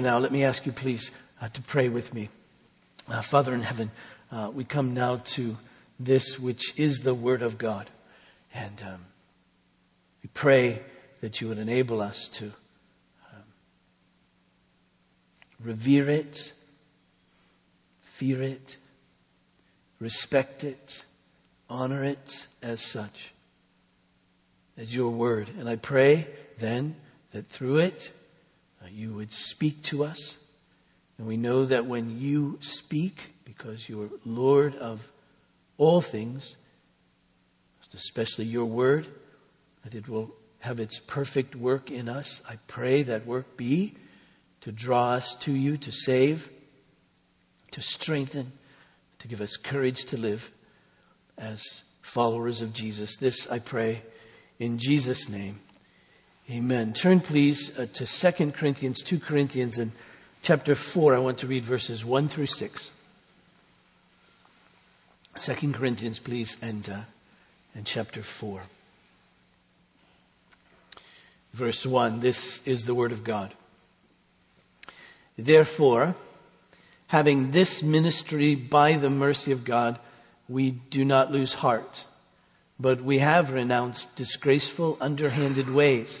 now, let me ask you please uh, to pray with me. Uh, Father in heaven, uh, we come now to this which is the Word of God. And um, we pray that you would enable us to um, revere it, fear it, respect it, honor it as such, as your Word. And I pray then that through it, you would speak to us. And we know that when you speak, because you're Lord of all things, especially your word, that it will have its perfect work in us. I pray that work be to draw us to you, to save, to strengthen, to give us courage to live as followers of Jesus. This I pray in Jesus' name. Amen. Turn please uh, to 2 Corinthians, 2 Corinthians and chapter 4. I want to read verses 1 through 6. 2 Corinthians, please, and, uh, and chapter 4. Verse 1 This is the Word of God. Therefore, having this ministry by the mercy of God, we do not lose heart, but we have renounced disgraceful, underhanded ways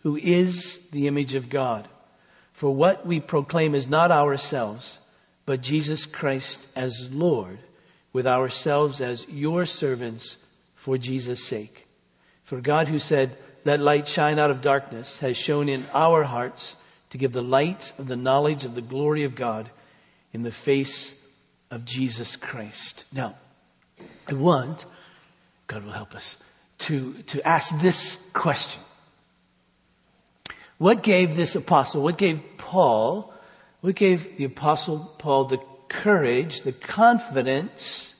who is the image of God. For what we proclaim is not ourselves, but Jesus Christ as Lord, with ourselves as your servants for Jesus' sake. For God who said, let light shine out of darkness has shown in our hearts to give the light of the knowledge of the glory of God in the face of Jesus Christ. Now, I want, God will help us, to, to ask this question. What gave this apostle, what gave Paul, what gave the apostle Paul the courage, the confidence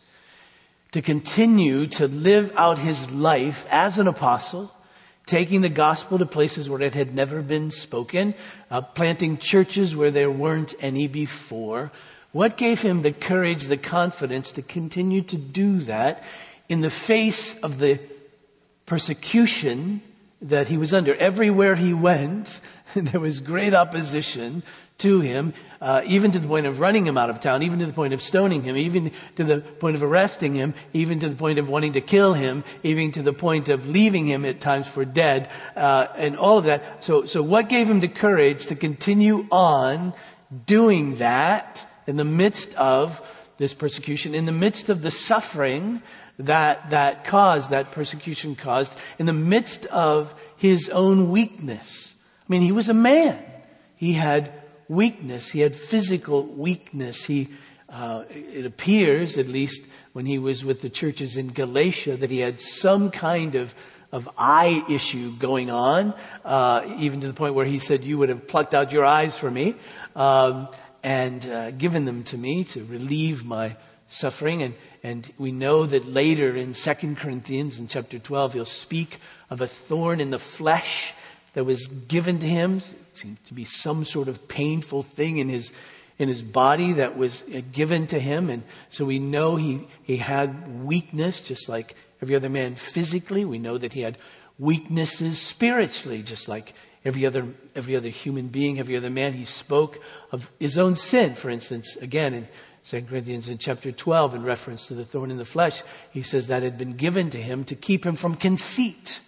to continue to live out his life as an apostle, taking the gospel to places where it had never been spoken, uh, planting churches where there weren't any before. What gave him the courage, the confidence to continue to do that in the face of the persecution that he was under. Everywhere he went, there was great opposition to him, uh, even to the point of running him out of town, even to the point of stoning him, even to the point of arresting him, even to the point of wanting to kill him, even to the point of leaving him at times for dead, uh, and all of that. So, so what gave him the courage to continue on doing that in the midst of this persecution, in the midst of the suffering that, that caused, that persecution caused, in the midst of his own weakness. I mean, he was a man. He had weakness. He had physical weakness. He, uh, it appears, at least when he was with the churches in Galatia, that he had some kind of of eye issue going on, uh, even to the point where he said, "You would have plucked out your eyes for me um, and uh, given them to me to relieve my suffering." And and we know that later in 2 Corinthians in chapter 12, he'll speak of a thorn in the flesh that was given to him. It seemed to be some sort of painful thing in his, in his body that was uh, given to him. And so we know he, he had weakness just like every other man physically. We know that he had weaknesses spiritually, just like every other, every other human being, every other man. He spoke of his own sin, for instance, again in 2 Corinthians in chapter 12 in reference to the thorn in the flesh, he says that had been given to him to keep him from conceit,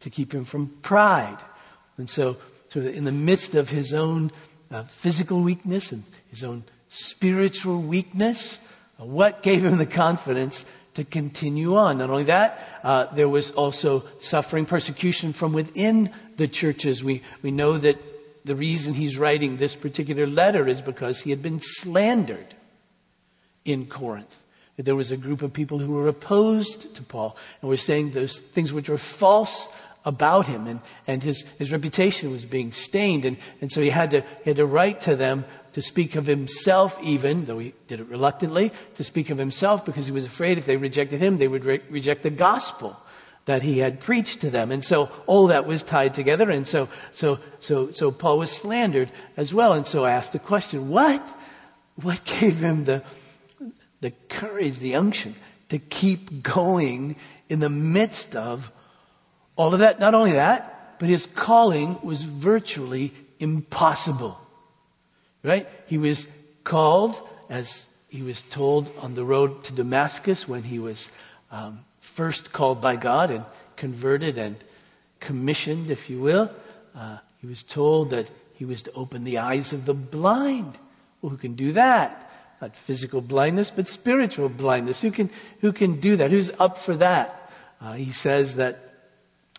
to keep him from pride. And so, so in the midst of his own uh, physical weakness and his own spiritual weakness, uh, what gave him the confidence to continue on? Not only that, uh, there was also suffering persecution from within the churches. We, we know that the reason he's writing this particular letter is because he had been slandered in Corinth. There was a group of people who were opposed to Paul and were saying those things which were false about him and, and his, his reputation was being stained. And, and so he had to, he had to write to them to speak of himself even, though he did it reluctantly, to speak of himself because he was afraid if they rejected him, they would re- reject the gospel that he had preached to them. And so all that was tied together. And so, so, so, so Paul was slandered as well. And so I asked the question, what, what gave him the, the courage, the unction to keep going in the midst of all of that? Not only that, but his calling was virtually impossible. Right? He was called as he was told on the road to Damascus when he was um, first called by God and converted and commissioned, if you will. Uh, he was told that he was to open the eyes of the blind. Well, who can do that? Not physical blindness, but spiritual blindness. Who can, who can do that? Who's up for that? Uh, he says that,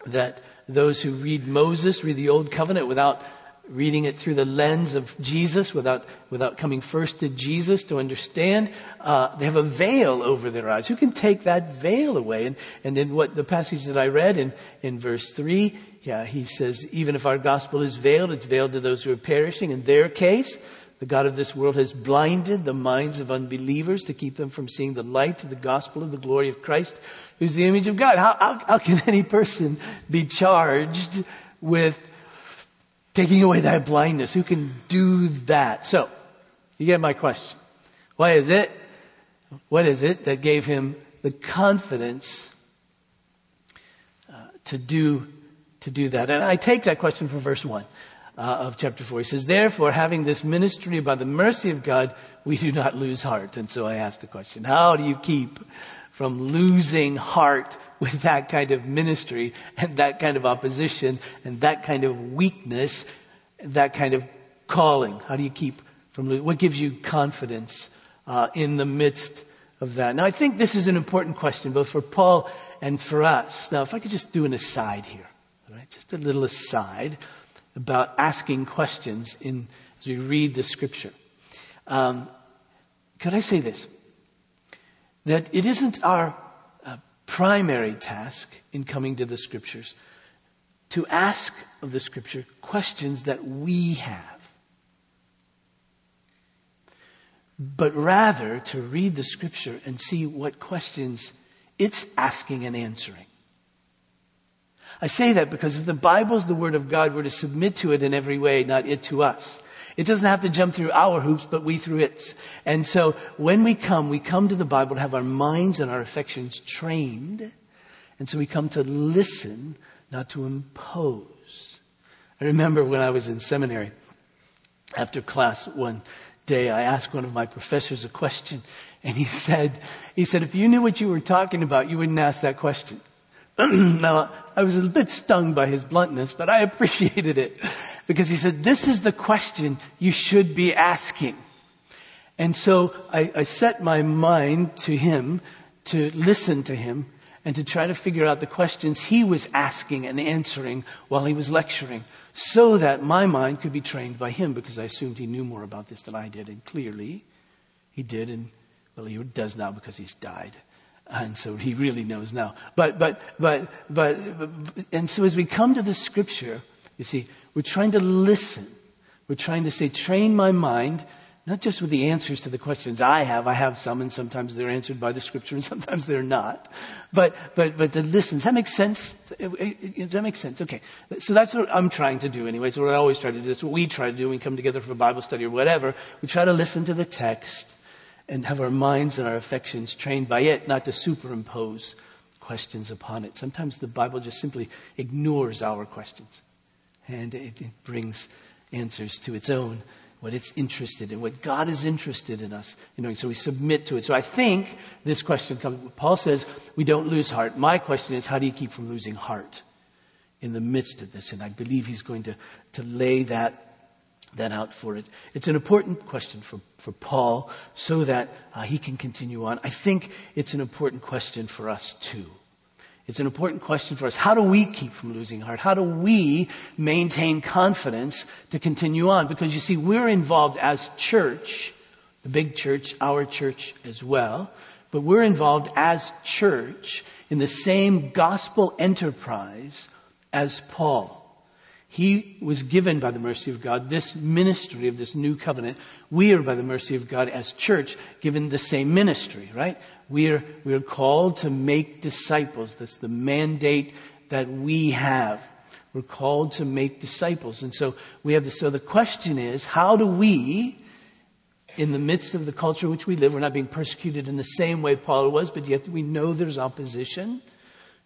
that those who read Moses, read the Old Covenant without reading it through the lens of Jesus without, without coming first to Jesus to understand. Uh, they have a veil over their eyes. Who can take that veil away? And, and in what the passage that I read in, in verse 3, yeah, he says, even if our gospel is veiled, it's veiled to those who are perishing. In their case, the God of this world has blinded the minds of unbelievers to keep them from seeing the light of the gospel of the glory of Christ, who's the image of God. How, how, how can any person be charged with taking away that blindness. Who can do that? So, you get my question. Why is it? What is it that gave him the confidence uh, to do to do that? And I take that question from verse one uh, of chapter four. He says, "Therefore, having this ministry by the mercy of God, we do not lose heart." And so I ask the question: How do you keep from losing heart with that kind of ministry and that kind of opposition and that kind of weakness, that kind of calling? How do you keep from what gives you confidence uh, in the midst of that? Now, I think this is an important question both for Paul and for us. Now, if I could just do an aside here, just a little aside about asking questions in as we read the scripture. Um, could I say this? That it isn't our primary task in coming to the scriptures to ask of the scripture questions that we have, but rather to read the scripture and see what questions it's asking and answering. I say that because if the Bible is the Word of God, we're to submit to it in every way, not it to us. It doesn't have to jump through our hoops, but we through its. And so when we come, we come to the Bible to have our minds and our affections trained. And so we come to listen, not to impose. I remember when I was in seminary, after class one day, I asked one of my professors a question, and he said, he said, if you knew what you were talking about, you wouldn't ask that question. now, I was a bit stung by his bluntness, but I appreciated it because he said, this is the question you should be asking. And so I, I set my mind to him to listen to him and to try to figure out the questions he was asking and answering while he was lecturing so that my mind could be trained by him because I assumed he knew more about this than I did. And clearly he did. And well, he does now because he's died. And so he really knows now. But, but, but, but, and so as we come to the scripture, you see, we're trying to listen. We're trying to say, train my mind, not just with the answers to the questions I have. I have some and sometimes they're answered by the scripture and sometimes they're not. But, but, but to listen. Does that make sense? Does that make sense? Okay. So that's what I'm trying to do anyway. It's what I always try to do. That's what we try to do when we come together for a Bible study or whatever. We try to listen to the text and have our minds and our affections trained by it, not to superimpose questions upon it. Sometimes the Bible just simply ignores our questions and it, it brings answers to its own, what it's interested in, what God is interested in us. You know, so we submit to it. So I think this question comes, Paul says, we don't lose heart. My question is, how do you keep from losing heart in the midst of this? And I believe he's going to, to lay that that out for it. It's an important question for, for Paul so that uh, he can continue on. I think it's an important question for us too. It's an important question for us. How do we keep from losing heart? How do we maintain confidence to continue on? Because you see, we're involved as church, the big church, our church as well, but we're involved as church in the same gospel enterprise as Paul. He was given by the mercy of God this ministry of this new covenant. We are by the mercy of God as church given the same ministry, right? We are, we are called to make disciples. That's the mandate that we have. We're called to make disciples. And so we have this, so the question is, how do we, in the midst of the culture in which we live, we're not being persecuted in the same way Paul was, but yet we know there's opposition,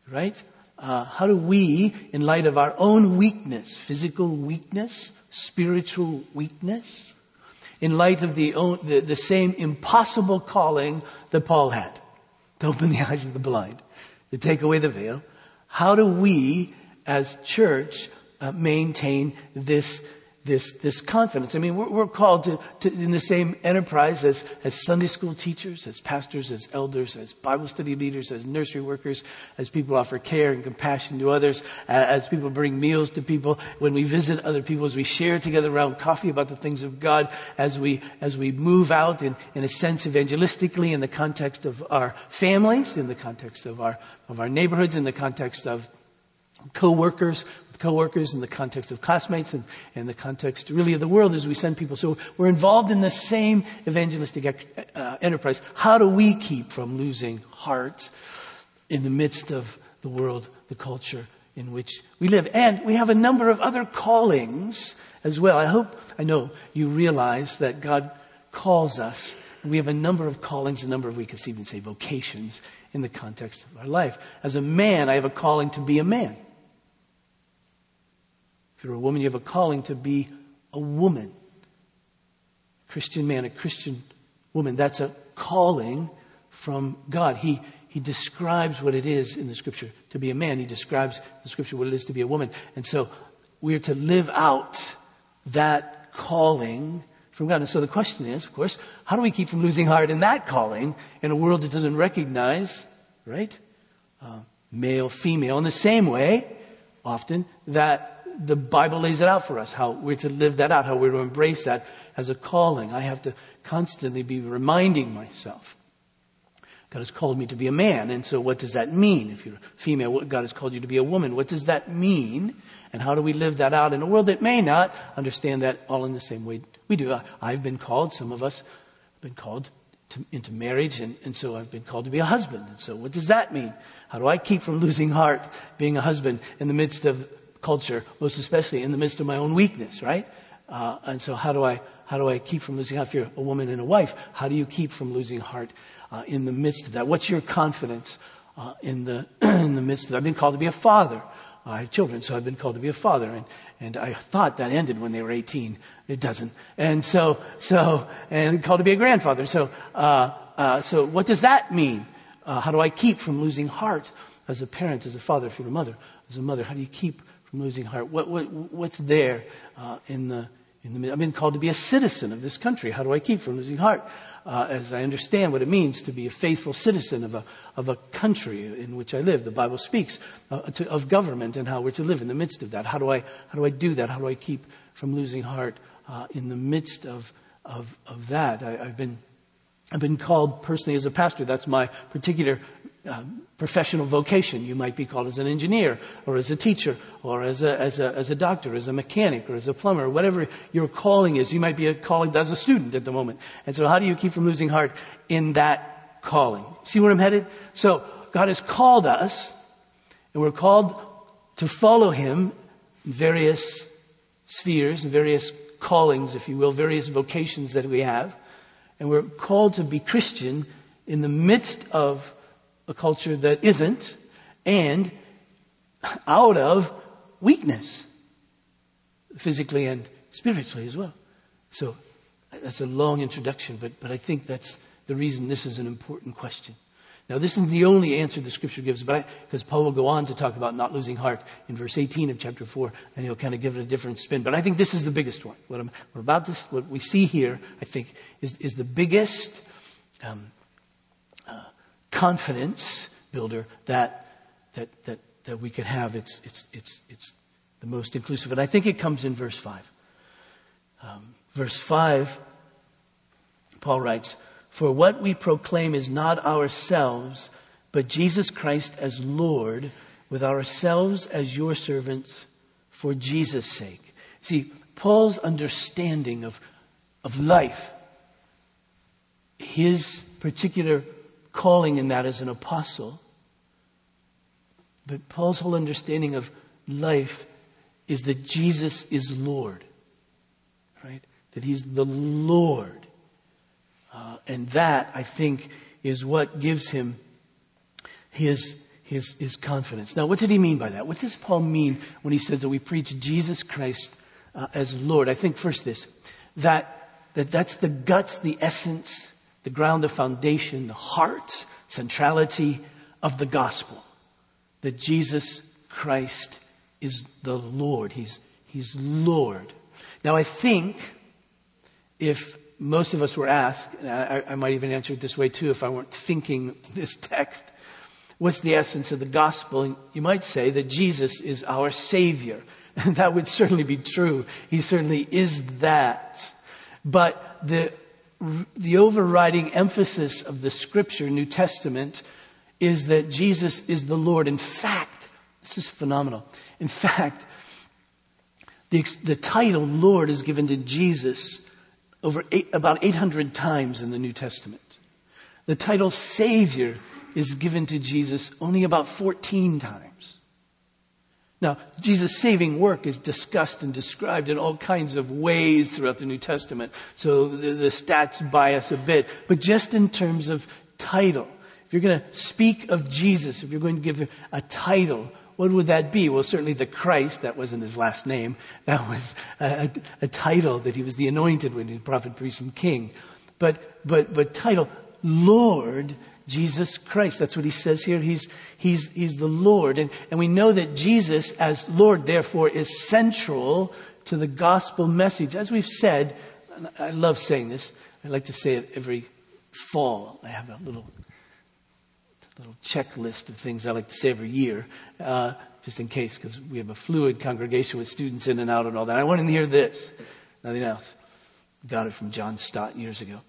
right? Uh, how do we, in light of our own weakness, physical weakness, spiritual weakness, in light of the, the, the same impossible calling that Paul had to open the eyes of the blind, to take away the veil, how do we as church uh, maintain this this, this confidence. I mean, we're, we're called to, to, in the same enterprise as, as Sunday school teachers, as pastors, as elders, as Bible study leaders, as nursery workers, as people offer care and compassion to others, as people bring meals to people, when we visit other people, as we share together around coffee about the things of God, as we, as we move out in, in a sense evangelistically in the context of our families, in the context of our, of our neighborhoods, in the context of co-workers coworkers, in the context of classmates, and in the context really of the world as we send people. So we're involved in the same evangelistic uh, enterprise. How do we keep from losing heart in the midst of the world, the culture in which we live? And we have a number of other callings as well. I hope, I know you realize that God calls us. We have a number of callings, a number of, we could even say vocations in the context of our life. As a man, I have a calling to be a man you're a woman, you have a calling to be a woman. A Christian man, a Christian woman. That's a calling from God. He, he describes what it is in the scripture to be a man. He describes the scripture what it is to be a woman. And so we're to live out that calling from God. And so the question is, of course, how do we keep from losing heart in that calling in a world that doesn't recognize, right? Uh, male, female in the same way, often, that the Bible lays it out for us, how we're to live that out, how we're to embrace that as a calling. I have to constantly be reminding myself. God has called me to be a man, and so what does that mean? If you're female, God has called you to be a woman. What does that mean? And how do we live that out in a world that may not understand that all in the same way we do? I've been called, some of us have been called to, into marriage, and, and so I've been called to be a husband. And so what does that mean? How do I keep from losing heart being a husband in the midst of culture, most especially in the midst of my own weakness, right? Uh, and so how do I, how do I keep from losing heart? If you're a woman and a wife, how do you keep from losing heart uh, in the midst of that? What's your confidence uh, in the in the midst of that? I've been called to be a father. I have children, so I've been called to be a father, and and I thought that ended when they were 18. It doesn't, and so so and called to be a grandfather. So uh, uh, so what does that mean? Uh, how do I keep from losing heart as a parent, as a father, if you're a mother, as a mother? How do you keep losing heart? What, what, what's there uh, in the in the? I've been called to be a citizen of this country. How do I keep from losing heart? Uh, as I understand what it means to be a faithful citizen of a of a country in which I live, the Bible speaks uh, to, of government and how we're to live in the midst of that. How do I how do I do that? How do I keep from losing heart uh, in the midst of of of that? I, I've been I've been called personally as a pastor. That's my particular uh, professional vocation. You might be called as an engineer or as a teacher or as a, as a, as a doctor, as a mechanic or as a plumber, whatever your calling is. You might be a calling as a student at the moment. And so how do you keep from losing heart in that calling? See where I'm headed? So God has called us and we're called to follow Him in various spheres, and various callings, if you will, various vocations that we have. And we're called to be Christian in the midst of a culture that isn't, and out of weakness, physically and spiritually as well. So that's a long introduction, but, but I think that's the reason this is an important question. Now, this isn't the only answer the scripture gives, but because Paul will go on to talk about not losing heart in verse 18 of chapter 4, and he'll kind of give it a different spin. But I think this is the biggest one. What I'm, we're about this, what we see here, I think, is, is the biggest um, confidence builder that, that, that, that we could have. It's, it's, it's, it's the most inclusive. And I think it comes in verse 5. Um, verse 5, Paul writes, For what we proclaim is not ourselves, but Jesus Christ as Lord, with ourselves as your servants for Jesus' sake. See, Paul's understanding of, of life, his particular calling in that as an apostle, but Paul's whole understanding of life is that Jesus is Lord, right? That he's the Lord. Uh, and that, I think, is what gives him his, his, his confidence. Now, what did he mean by that? What does Paul mean when he says that we preach Jesus Christ uh, as Lord? I think first this, that, that that's the guts, the essence, the ground, the foundation, the heart, centrality of the gospel. That Jesus Christ is the Lord. He's, he's Lord. Now I think if most of us were asked, and I, I might even answer it this way too if I weren't thinking this text, what's the essence of the gospel? And you might say that Jesus is our Savior. And that would certainly be true. He certainly is that. But the, the overriding emphasis of the scripture, New Testament, is that Jesus is the Lord. In fact, this is phenomenal. In fact, the, the title Lord is given to Jesus over eight, about 800 times in the New Testament. The title Savior is given to Jesus only about 14 times. Now, Jesus' saving work is discussed and described in all kinds of ways throughout the New Testament, so the, the stats bias a bit. But just in terms of title, if you're going to speak of Jesus, if you're going to give him a title, what would that be? Well, certainly the Christ, that wasn't his last name. That was a, a, title that he was the anointed one, he was prophet, priest, and king. But, but, but title, Lord Jesus Christ. That's what he says here. He's, he's, he's the Lord. And, and we know that Jesus as Lord, therefore, is central to the gospel message. As we've said, I love saying this. I like to say it every fall. I have a little little checklist of things I like to say every year, uh, just in case, because we have a fluid congregation with students in and out and all that. I want to hear this, nothing else. Got it from John Stott years ago.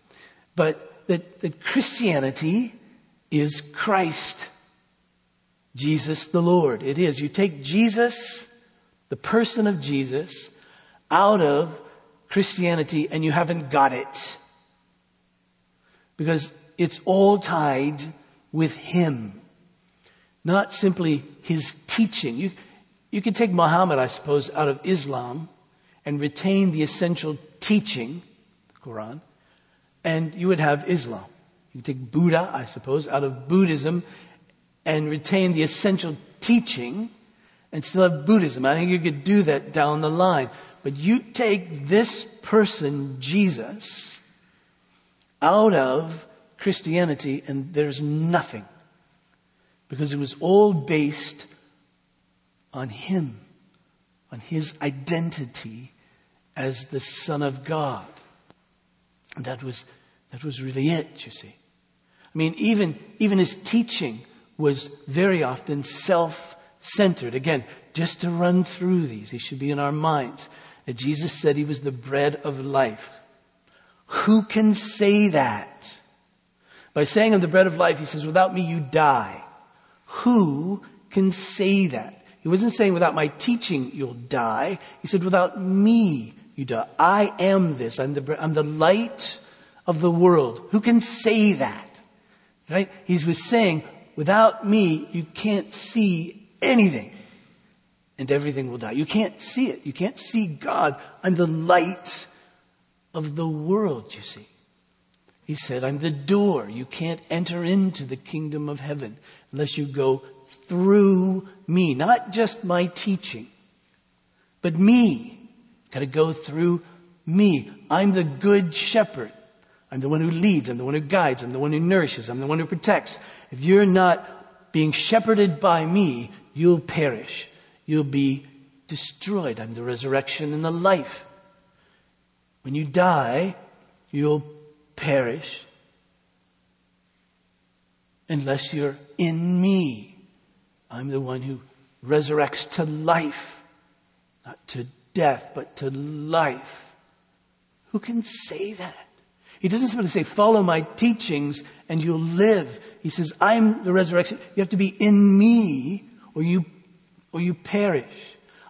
But that, that Christianity is Christ. Jesus the Lord. It is. You take Jesus, the person of Jesus, out of Christianity and you haven't got it. Because it's all tied with Him. Not simply His teaching. You, you could take Muhammad, I suppose, out of Islam and retain the essential teaching, the Quran, and you would have Islam. You take Buddha, I suppose, out of Buddhism and retain the essential teaching and still have Buddhism. I think you could do that down the line. But you take this person, Jesus, out of Christianity and there's nothing. Because it was all based on Him, on His identity as the Son of God. And that was, that was really it, you see. I mean, even, even His teaching was very often self-centered. Again, just to run through these, these should be in our minds. That Jesus said He was the bread of life. Who can say that? By saying I'm the bread of life, he says, without me you die. Who can say that? He wasn't saying without my teaching you'll die. He said without me you die. I am this. I'm the, I'm the light of the world. Who can say that? Right? He was saying without me you can't see anything. And everything will die. You can't see it. You can't see God. I'm the light of the world, you see. He said, I'm the door. You can't enter into the kingdom of heaven unless you go through me. Not just my teaching, but me. Got to go through me. I'm the good shepherd. I'm the one who leads. I'm the one who guides. I'm the one who nourishes. I'm the one who protects. If you're not being shepherded by me, you'll perish. You'll be destroyed. I'm the resurrection and the life. When you die, you'll perish unless you're in me. I'm the one who resurrects to life, not to death, but to life. Who can say that? He doesn't simply say, follow my teachings and you'll live. He says, I'm the resurrection. You have to be in me or you or you perish.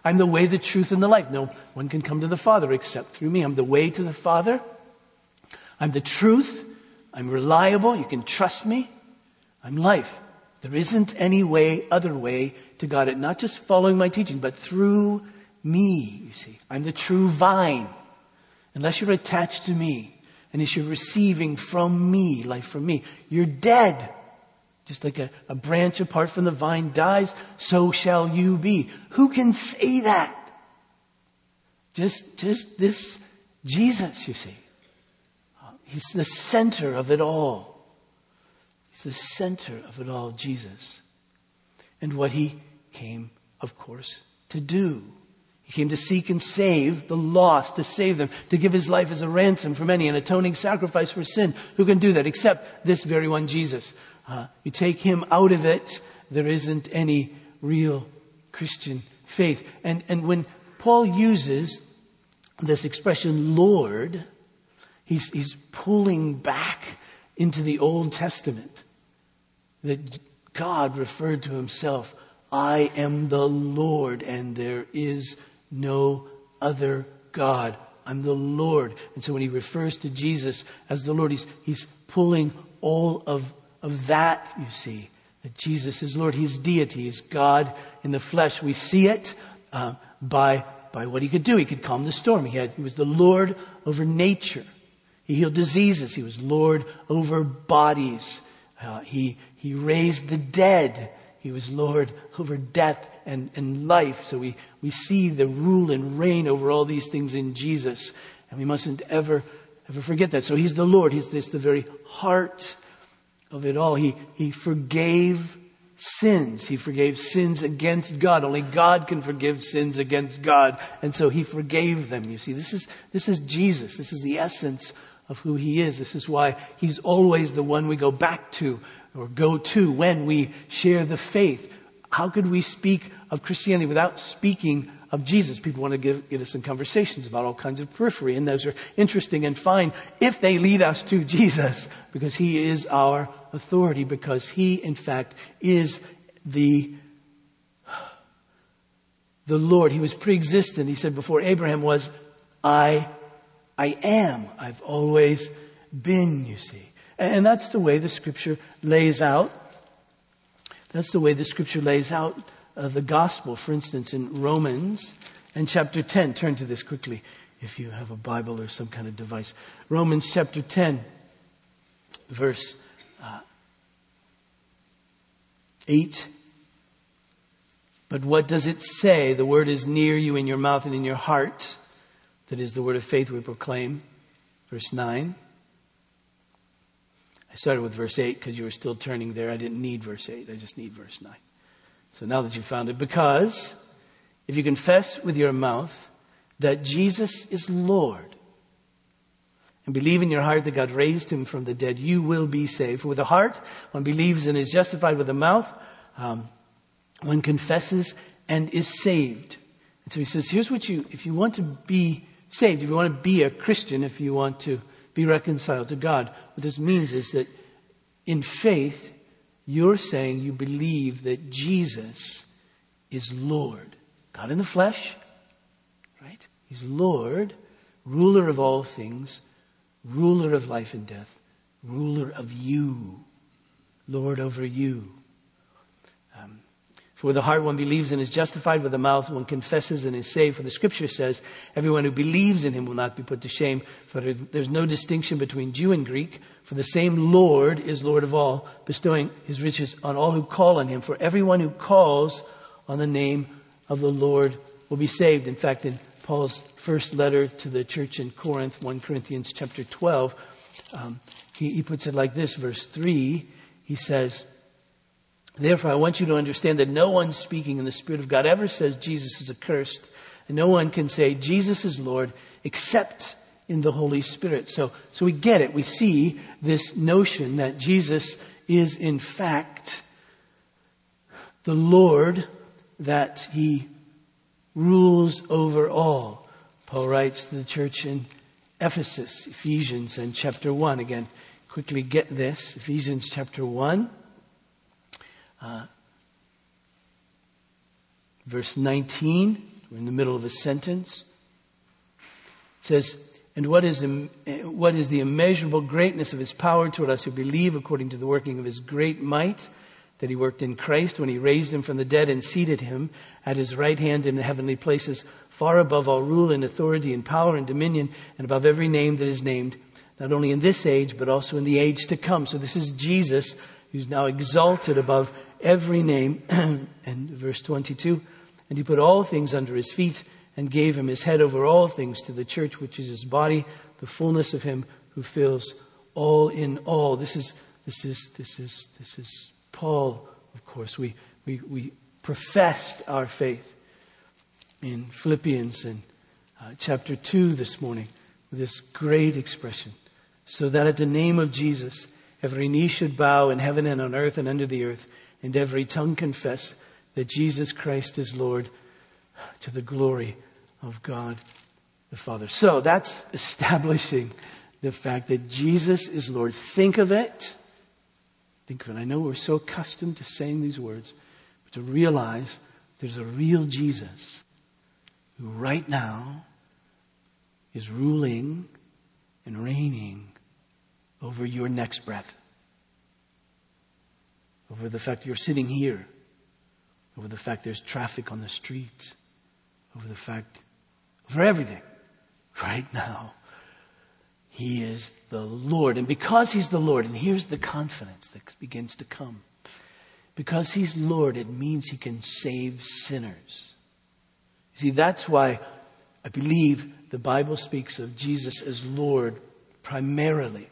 I'm the way, the truth, and the life. No one can come to the Father except through me. I'm the way to the Father. I'm the truth. I'm reliable. You can trust me. I'm life. There isn't any way, other way to God. It not just following my teaching, but through me, you see. I'm the true vine. Unless you're attached to me, and you're receiving from me, life from me, you're dead. Just like a, a branch apart from the vine dies, so shall you be. Who can say that? Just, just this Jesus, you see. He's the center of it all. He's the center of it all, Jesus. And what he came, of course, to do. He came to seek and save the lost, to save them, to give his life as a ransom for many, an atoning sacrifice for sin. Who can do that except this very one, Jesus? Uh, you take him out of it, there isn't any real Christian faith. And, and when Paul uses this expression, Lord, he's, he's pulling back into the Old Testament that God referred to himself, I am the Lord and there is no other God. I'm the Lord. And so when he refers to Jesus as the Lord, he's, he's pulling all of, of that, you see, that Jesus is Lord. He's deity, He's God in the flesh. We see it uh, by, by what he could do. He could calm the storm. He, had, he was the Lord over nature. He healed diseases. He was Lord over bodies. Uh, he, he raised the dead. He was Lord over death and, and life. So we, we see the rule and reign over all these things in Jesus. And we mustn't ever, ever forget that. So he's the Lord. He's this, the very heart of it all. He, he forgave sins. He forgave sins against God. Only God can forgive sins against God. And so he forgave them. You see, this is, this is Jesus. This is the essence of who he is. This is why he's always the one we go back to or go to when we share the faith. How could we speak of Christianity without speaking of Jesus. People want to get, get us in conversations about all kinds of periphery, and those are interesting and fine if they lead us to Jesus, because He is our authority, because He, in fact, is the the Lord. He was pre-existent. He said before Abraham was, I, I am. I've always been, you see. And that's the way the scripture lays out. That's the way the scripture lays out uh, the gospel, for instance, in Romans and chapter 10. Turn to this quickly if you have a Bible or some kind of device. Romans chapter 10, verse uh, 8. But what does it say? The word is near you in your mouth and in your heart. That is the word of faith we proclaim. Verse 9. I started with verse 8 because you were still turning there. I didn't need verse 8. I just need verse 9. So now that you've found it, because if you confess with your mouth that Jesus is Lord and believe in your heart that God raised him from the dead, you will be saved. For with the heart, one believes and is justified with the mouth, um, one confesses and is saved. And so he says, here's what you, if you want to be saved, if you want to be a Christian, if you want to be reconciled to God, what this means is that in faith, you're saying you believe that Jesus is Lord. God in the flesh, right? He's Lord, ruler of all things, ruler of life and death, ruler of you, Lord over you. For with the heart one believes and is justified, with the mouth one confesses and is saved. For the scripture says, everyone who believes in him will not be put to shame. For there's no distinction between Jew and Greek, for the same Lord is Lord of all, bestowing his riches on all who call on him. For everyone who calls on the name of the Lord will be saved. In fact, in Paul's first letter to the church in Corinth, 1 Corinthians chapter 12, um, he, he puts it like this, verse 3, he says, Therefore, I want you to understand that no one speaking in the Spirit of God ever says Jesus is accursed, and no one can say Jesus is Lord except in the Holy Spirit. So, so we get it. We see this notion that Jesus is in fact the Lord, that he rules over all. Paul writes to the church in Ephesus, Ephesians and chapter 1. Again, quickly get this. Ephesians chapter 1. Uh, verse 19. We're in the middle of a sentence. Says, and what is, what is the immeasurable greatness of his power toward us who believe according to the working of his great might that he worked in Christ when he raised him from the dead and seated him at his right hand in the heavenly places, far above all rule and authority and power and dominion and above every name that is named, not only in this age, but also in the age to come. So this is Jesus who's now exalted above every name. and verse 22, and he put all things under his feet and gave him his head over all things to the church, which is his body, the fullness of him who fills all in all. This is, this is, this is, this is Paul, of course. We, we, we professed our faith in Philippians and uh, chapter 2 this morning with this great expression. So that at the name of Jesus, every knee should bow in heaven and on earth and under the earth, and every tongue confess that Jesus Christ is Lord to the glory of God the Father. So that's establishing the fact that Jesus is Lord. Think of it. Think of it. I know we're so accustomed to saying these words, but to realize there's a real Jesus who right now is ruling and reigning over your next breath, over the fact you're sitting here, over the fact there's traffic on the street, over the fact for everything right now. He is the Lord. And because He's the Lord, and here's the confidence that begins to come. Because He's Lord, it means He can save sinners. You see, that's why I believe the Bible speaks of Jesus as Lord primarily.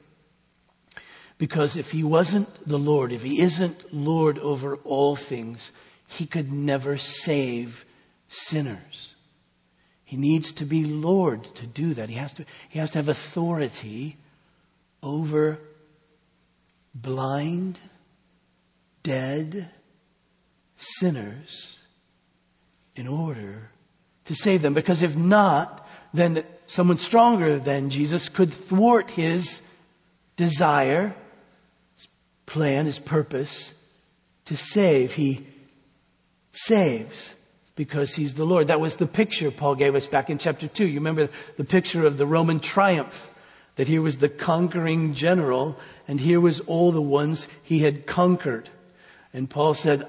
Because if He wasn't the Lord, if He isn't Lord over all things, He could never save sinners. He needs to be Lord to do that. He has to, he has to have authority over blind, dead sinners in order to save them. Because if not, then someone stronger than Jesus could thwart his desire, plan, his purpose to save. He saves because he's the Lord. That was the picture Paul gave us back in chapter 2. You remember the picture of the Roman triumph, that here was the conquering general, and here was all the ones he had conquered. And Paul said,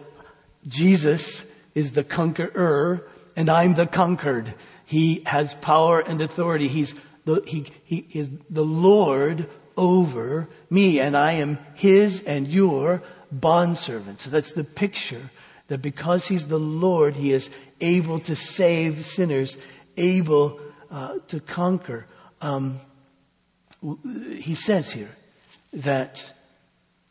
Jesus is the conqueror, and I'm the conquered. He has power and authority. He's the, he, he is the Lord over me, and I am his and your bondservant. So that's the picture that because He's the Lord, He is able to save sinners, able uh, to conquer. Um, he says here that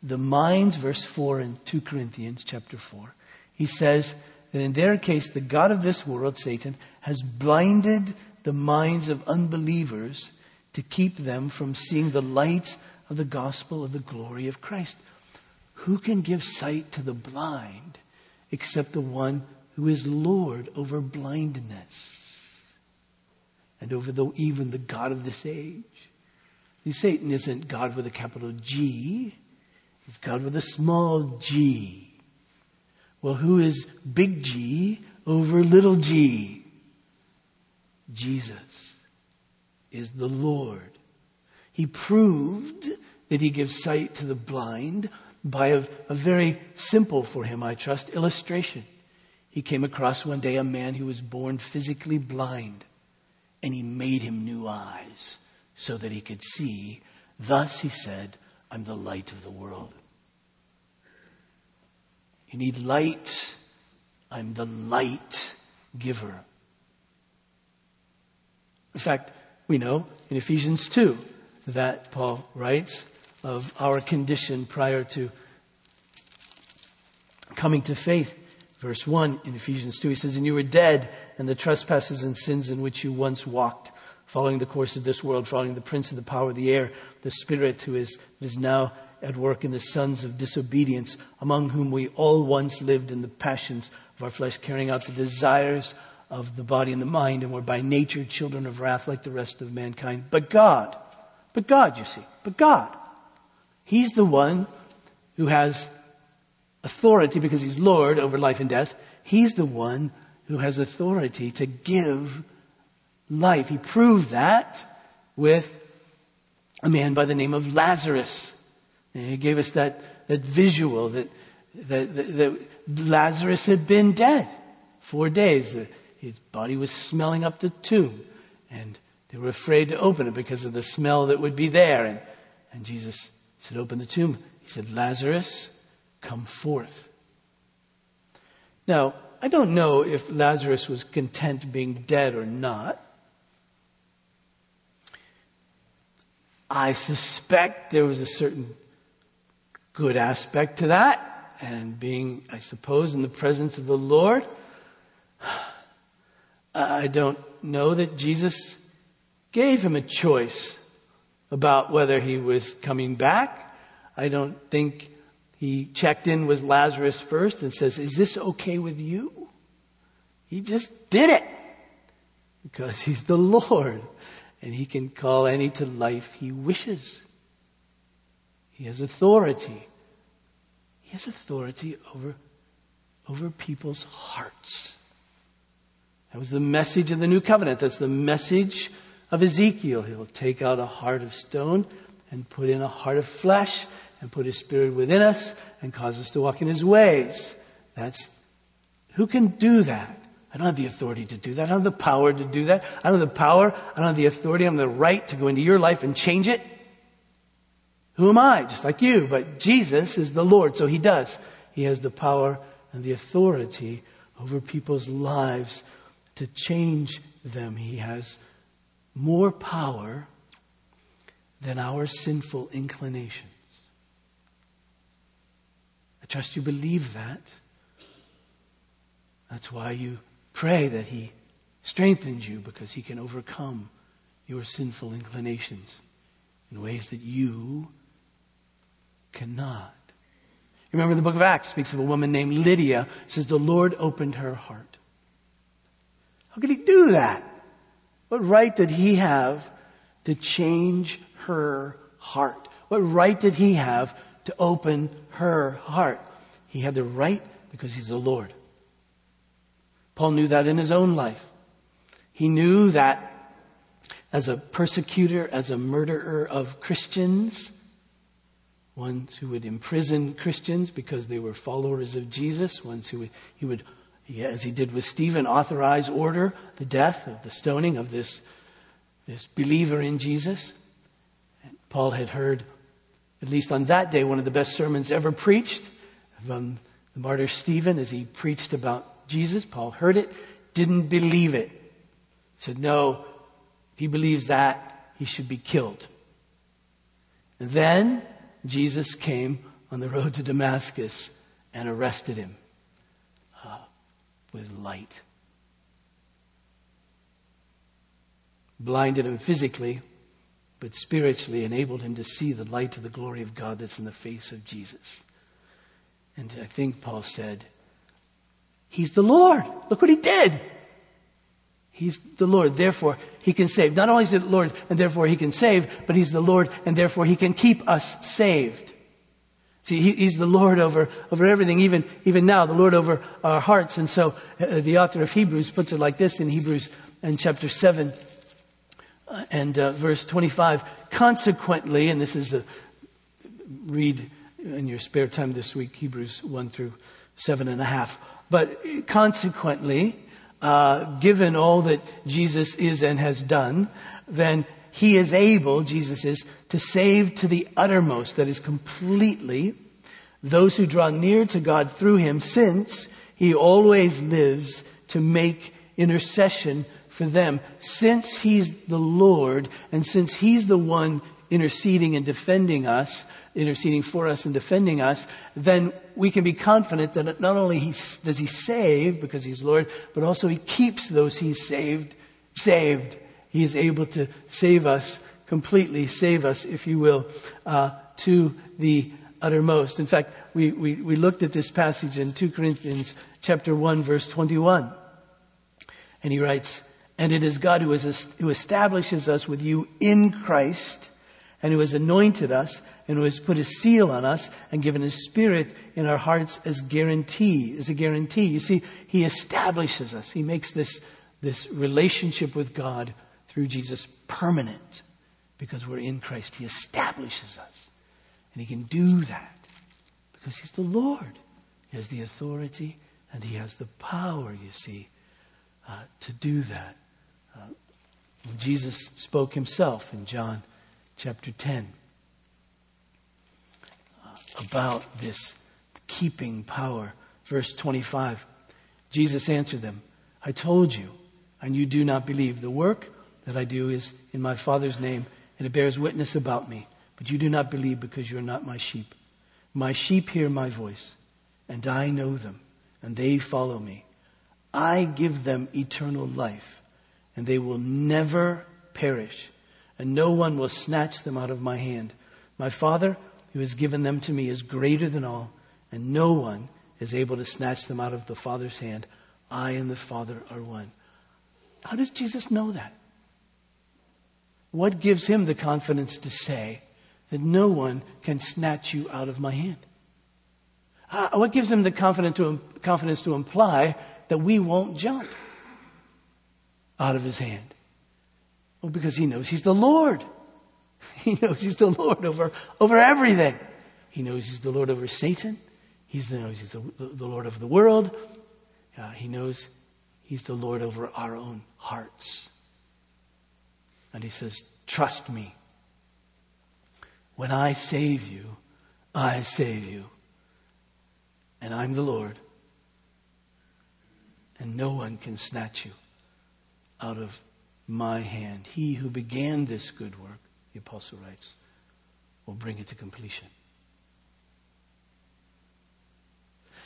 the minds, verse 4 in 2 Corinthians chapter 4, he says that in their case, the God of this world, Satan, has blinded the minds of unbelievers to keep them from seeing the light of the gospel of the glory of Christ. Who can give sight to the blind except the one who is Lord over blindness and over the, even the God of this age. See, Satan isn't God with a capital G. He's God with a small g. Well, who is big G over little g? Jesus is the Lord. He proved that he gives sight to the blind by a, a very simple for him, I trust, illustration. He came across one day a man who was born physically blind, and he made him new eyes so that he could see. Thus, he said, I'm the light of the world. You need light. I'm the light giver. In fact, we know in Ephesians 2 that Paul writes, of our condition prior to coming to faith. Verse 1 in Ephesians 2, he says, And you were dead in the trespasses and sins in which you once walked, following the course of this world, following the prince of the power of the air, the spirit who is, is now at work in the sons of disobedience, among whom we all once lived in the passions of our flesh, carrying out the desires of the body and the mind, and were by nature children of wrath like the rest of mankind. But God, but God, you see, but God, He's the one who has authority because he's Lord over life and death. He's the one who has authority to give life. He proved that with a man by the name of Lazarus. And he gave us that, that visual that, that, that, that Lazarus had been dead four days. His body was smelling up the tomb and they were afraid to open it because of the smell that would be there. And, and Jesus said, open the tomb. He said, Lazarus, come forth. Now, I don't know if Lazarus was content being dead or not. I suspect there was a certain good aspect to that, and being, I suppose, in the presence of the Lord. I don't know that Jesus gave him a choice about whether he was coming back. I don't think he checked in with Lazarus first and says, Is this okay with you? He just did it because he's the Lord and he can call any to life he wishes. He has authority. He has authority over, over people's hearts. That was the message of the new covenant. That's the message of Ezekiel. He'll take out a heart of stone and put in a heart of flesh and put his spirit within us and cause us to walk in his ways. That's, who can do that? I don't have the authority to do that. I don't have the power to do that. I don't have the power. I don't have the authority. I don't have the right to go into your life and change it. Who am I? Just like you. But Jesus is the Lord, so he does. He has the power and the authority over people's lives to change them. He has more power than our sinful inclinations. I trust you believe that. That's why you pray that He strengthens you because He can overcome your sinful inclinations in ways that you cannot. Remember the book of Acts speaks of a woman named Lydia. Says the Lord opened her heart. How could he do that? What right did he have to change her heart? What right did he have to open her heart? He had the right because he's the Lord. Paul knew that in his own life. He knew that as a persecutor, as a murderer of Christians, ones who would imprison Christians because they were followers of Jesus, ones who would, he would as he did with Stephen, authorize, order the death of the stoning of this, this believer in Jesus. And Paul had heard, at least on that day, one of the best sermons ever preached from the martyr Stephen as he preached about Jesus. Paul heard it, didn't believe it. Said, no, if he believes that, he should be killed. And then Jesus came on the road to Damascus and arrested him with light. Blinded him physically, but spiritually enabled him to see the light of the glory of God that's in the face of Jesus. And I think Paul said, He's the Lord. Look what he did. He's the Lord, therefore he can save. Not only is he the Lord and therefore he can save, but he's the Lord and therefore he can keep us saved. See, he, he's the Lord over, over everything, even, even now, the Lord over our hearts. And so uh, the author of Hebrews puts it like this in Hebrews in chapter 7 uh, and uh, verse 25. Consequently, and this is a read in your spare time this week, Hebrews 1 through seven and a half. But consequently, uh, given all that Jesus is and has done, then he is able, Jesus is, to save to the uttermost, that is completely, those who draw near to God through him, since he always lives to make intercession for them. Since he's the Lord, and since he's the one interceding and defending us, interceding for us and defending us, then we can be confident that not only does he save because he's Lord, but also he keeps those he's saved, saved. He is able to save us completely, save us, if you will, uh, to the uttermost. In fact, we, we, we looked at this passage in 2 Corinthians chapter 1 verse 21. And he writes, and it is God who, is, who establishes us with you in Christ and who has anointed us and who has put his seal on us and given his spirit in our hearts as guarantee, as a guarantee. You see, he establishes us. He makes this, this relationship with God through Jesus permanent because we're in Christ. He establishes us. And he can do that because he's the Lord. He has the authority and he has the power, you see, uh, to do that. Uh, Jesus spoke himself in John chapter 10 uh, about this keeping power. Verse 25 Jesus answered them, I told you, and you do not believe. The work that I do is in my Father's name, and it bears witness about me. But you do not believe because you are not my sheep. My sheep hear my voice, and I know them, and they follow me. I give them eternal life, and they will never perish, and no one will snatch them out of my hand. My Father, who has given them to me, is greater than all, and no one is able to snatch them out of the Father's hand. I and the Father are one. How does Jesus know that? What gives him the confidence to say that no one can snatch you out of my hand? Uh, what gives him the confidence to, confidence to imply that we won't jump out of his hand? Well, because he knows he's the Lord. He knows he's the Lord over, over everything. He knows he's the Lord over Satan. He knows he's the, the Lord of the world. Uh, he knows he's the Lord over our own hearts. And he says, Trust me. When I save you, I save you. And I'm the Lord. And no one can snatch you out of my hand. He who began this good work, the apostle writes, will bring it to completion.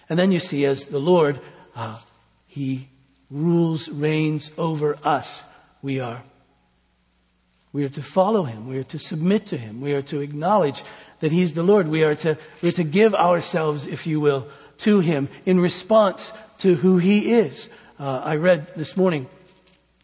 And then you see, as the Lord, uh, He rules, reigns over us. We are, we are to follow Him. We are to submit to Him. We are to acknowledge that He's the Lord. We are to, we are to give ourselves, if you will, to Him in response to who He is. Uh, I read this morning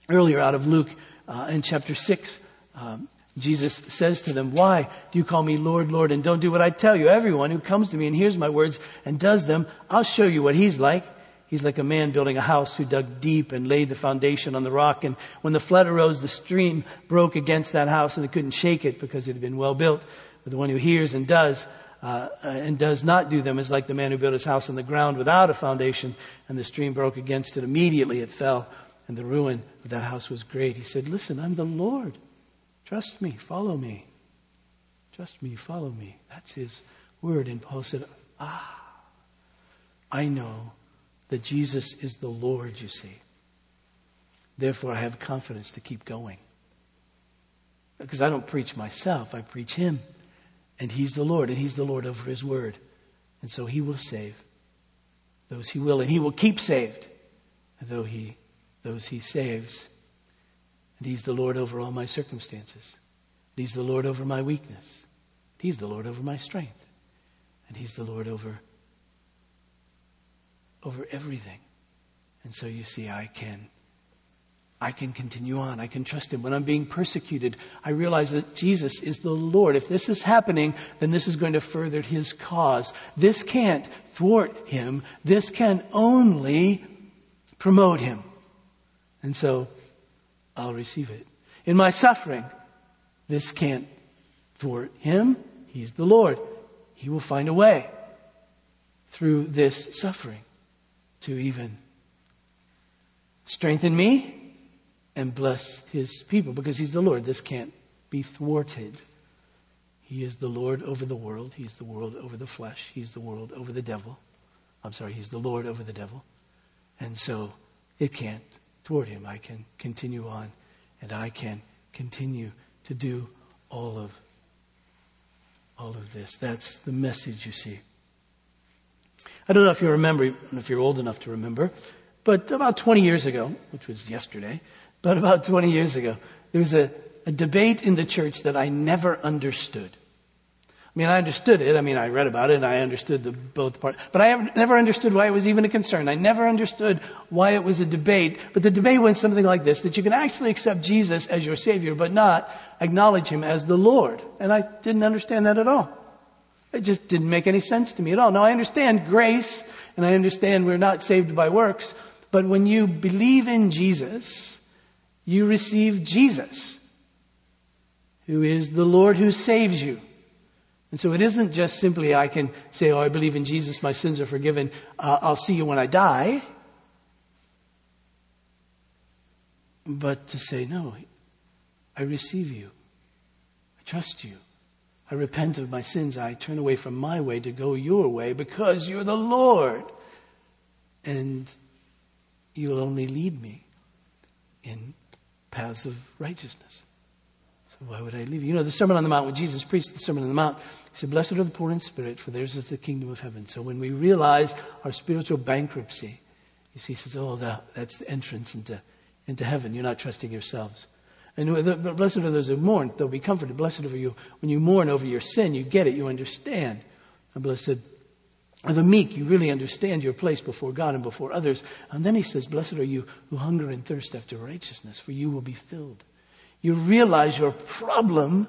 earlier out of Luke uh, in chapter 6. Um, Jesus says to them, Why do you call me Lord, Lord, and don't do what I tell you? Everyone who comes to me and hears my words and does them, I'll show you what he's like. He's like a man building a house who dug deep and laid the foundation on the rock. And when the flood arose, the stream broke against that house and it couldn't shake it because it had been well built. But the one who hears and does, uh, and does not do them is like the man who built his house on the ground without a foundation and the stream broke against it. Immediately it fell and the ruin of that house was great. He said, Listen, I'm the Lord. Trust me, follow me. Trust me, follow me. That's his word. And Paul said, Ah, I know that Jesus is the Lord, you see. Therefore, I have confidence to keep going. Because I don't preach myself, I preach him. And he's the Lord, and he's the Lord over his word. And so he will save those he will, and he will keep saved, though he those he saves. And he's the Lord over all my circumstances. And He's the Lord over my weakness. He's the Lord over my strength. And he's the Lord over over everything. And so you see I can I can continue on. I can trust him. When I'm being persecuted, I realize that Jesus is the Lord. If this is happening, then this is going to further his cause. This can't thwart him. This can only promote him. And so I'll receive it. In my suffering, this can't thwart him. He's the Lord. He will find a way through this suffering to even strengthen me and bless his people because he's the Lord. This can't be thwarted. He is the Lord over the world. He's the world over the flesh. He's the world over the devil. I'm sorry, he's the Lord over the devil. And so it can't thwart him. I can continue on and I can continue to do all of all of this. That's the message you see. I don't know if you remember, if you're old enough to remember, but about 20 years ago, which was yesterday, but about 20 years ago, there was a, a debate in the church that I never understood I mean, I understood it. I mean, I read about it and I understood the both parts. But I never understood why it was even a concern. I never understood why it was a debate. But the debate went something like this, that you can actually accept Jesus as your Savior, but not acknowledge Him as the Lord. And I didn't understand that at all. It just didn't make any sense to me at all. Now I understand grace and I understand we're not saved by works, but when you believe in Jesus, you receive Jesus, who is the Lord who saves you. And so it isn't just simply I can say, oh, I believe in Jesus, my sins are forgiven, uh, I'll see you when I die. But to say, no, I receive you. I trust you. I repent of my sins. I turn away from my way to go your way because you're the Lord. And you'll only lead me in paths of righteousness. So why would I leave you? You know, the Sermon on the Mount, when Jesus preached the Sermon on the Mount, he said, Blessed are the poor in spirit, for theirs is the kingdom of heaven. So when we realize our spiritual bankruptcy, you see, he says, Oh, that, that's the entrance into, into heaven. You're not trusting yourselves. And blessed are those who mourn, they'll be comforted. Blessed are you. When you mourn over your sin, you get it, you understand. And blessed are the meek, you really understand your place before God and before others. And then he says, Blessed are you who hunger and thirst after righteousness, for you will be filled you realize your problem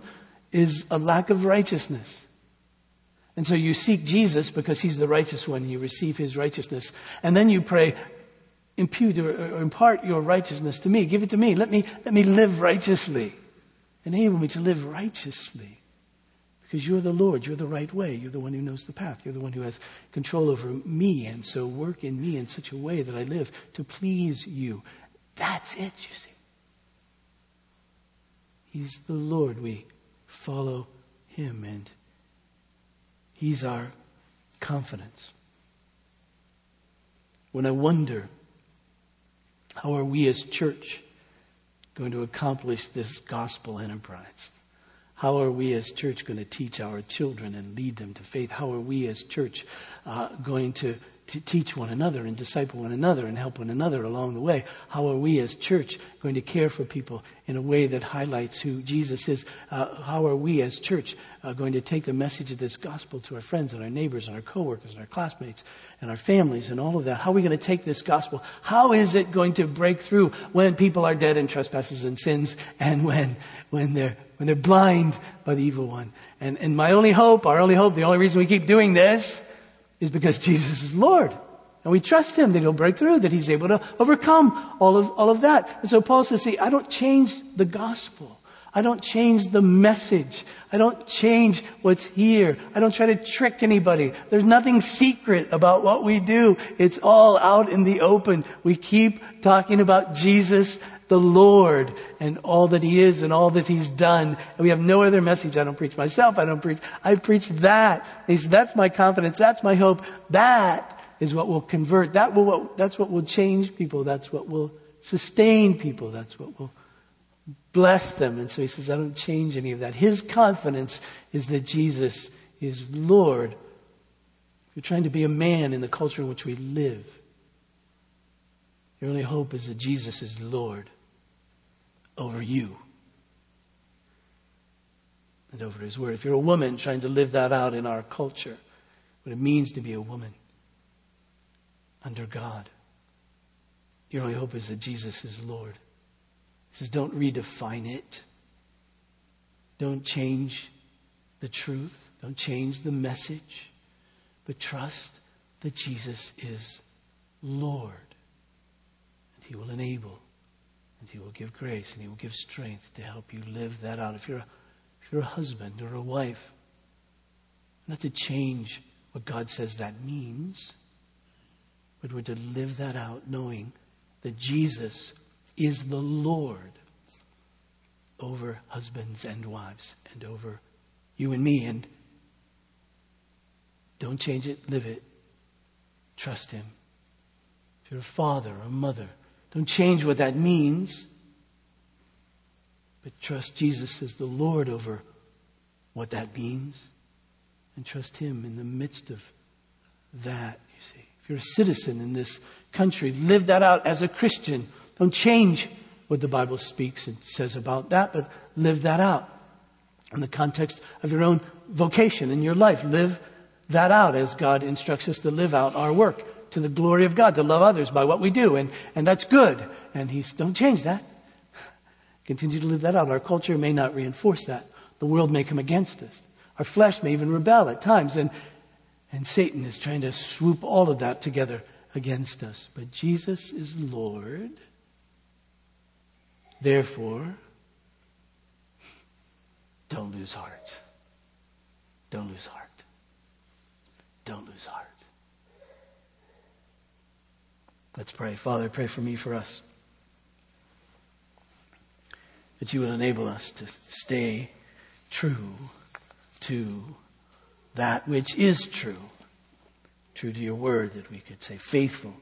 is a lack of righteousness. And so you seek Jesus because he's the righteous one. You receive his righteousness. And then you pray, impute or impart your righteousness to me. Give it to me. Let me, let me live righteously. Enable me to live righteously. Because you're the Lord. You're the right way. You're the one who knows the path. You're the one who has control over me. And so work in me in such a way that I live to please you. That's it, you see. He's the Lord. We follow Him, and He's our confidence. When I wonder, how are we as church going to accomplish this gospel enterprise? How are we as church going to teach our children and lead them to faith? How are we as church uh, going to to teach one another and disciple one another and help one another along the way? How are we as church going to care for people in a way that highlights who Jesus is? Uh, how are we as church uh, going to take the message of this gospel to our friends and our neighbors and our coworkers and our classmates and our families and all of that? How are we going to take this gospel? How is it going to break through when people are dead in trespasses and sins and when, when they're, when they're blind by the evil one? And, and my only hope, our only hope, the only reason we keep doing this is because Jesus is Lord. And we trust Him that He'll break through, that He's able to overcome all of, all of that. And so Paul says, see, I don't change the gospel. I don't change the message. I don't change what's here. I don't try to trick anybody. There's nothing secret about what we do. It's all out in the open. We keep talking about Jesus the Lord and all that He is and all that He's done. And we have no other message. I don't preach myself. I don't preach. I preach that. He said, that's my confidence. That's my hope. That is what will convert. That will, that's what will change people. That's what will sustain people. That's what will bless them. And so he says, I don't change any of that. His confidence is that Jesus is Lord. You're trying to be a man in the culture in which we live. Your only hope is that Jesus is Lord over you and over His Word. If you're a woman trying to live that out in our culture, what it means to be a woman under God, your only hope is that Jesus is Lord. Says, don't redefine it. Don't change the truth. Don't change the message. But trust that Jesus is Lord. And He will enable and He will give grace and He will give strength to help you live that out. If you're a, if you're a husband or a wife, not to change what God says that means, but we're to live that out knowing that Jesus is the Lord over husbands and wives and over you and me. And don't change it, live it. Trust Him. If you're a father or a mother, don't change what that means, but trust Jesus as the Lord over what that means and trust Him in the midst of that, you see. If you're a citizen in this country, live that out as a Christian. Don't change what the Bible speaks and says about that, but live that out in the context of your own vocation in your life. Live that out as God instructs us to live out our work to the glory of God, to love others by what we do. And, and that's good. And he's, don't change that. Continue to live that out. Our culture may not reinforce that. The world may come against us. Our flesh may even rebel at times. And, and Satan is trying to swoop all of that together against us. But Jesus is Lord. Therefore, don't lose heart. Don't lose heart. Don't lose heart. Let's pray. Father, pray for me, for us. That you will enable us to stay true to that which is true. True to your word, that we could say faithful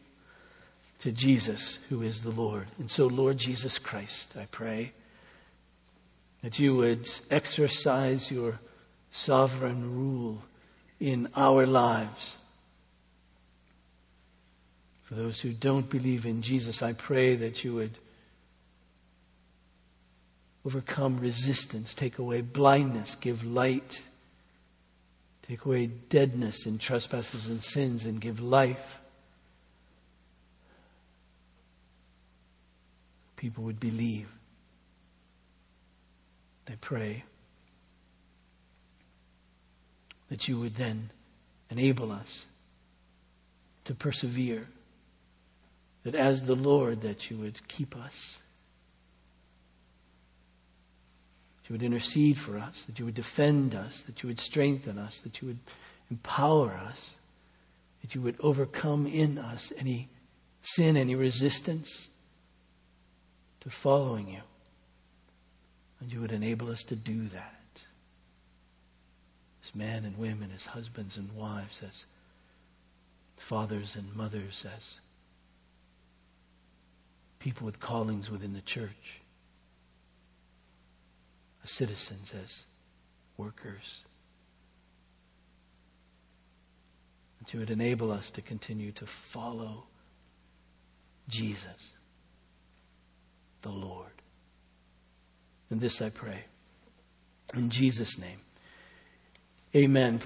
to Jesus, who is the Lord. And so, Lord Jesus Christ, I pray that you would exercise your sovereign rule in our lives. For those who don't believe in Jesus, I pray that you would overcome resistance, take away blindness, give light, take away deadness in trespasses and sins, and give life. People would believe. I pray that you would then enable us to persevere. That as the Lord, that you would keep us. That you would intercede for us, that you would defend us, that you would strengthen us, that you would empower us, that you would overcome in us any sin, any resistance to following you. And you would enable us to do that as men and women, as husbands and wives, as fathers and mothers, as people with callings within the church, as citizens, as workers. That you would enable us to continue to follow Jesus, the Lord. And this I pray. In Jesus' name. Amen.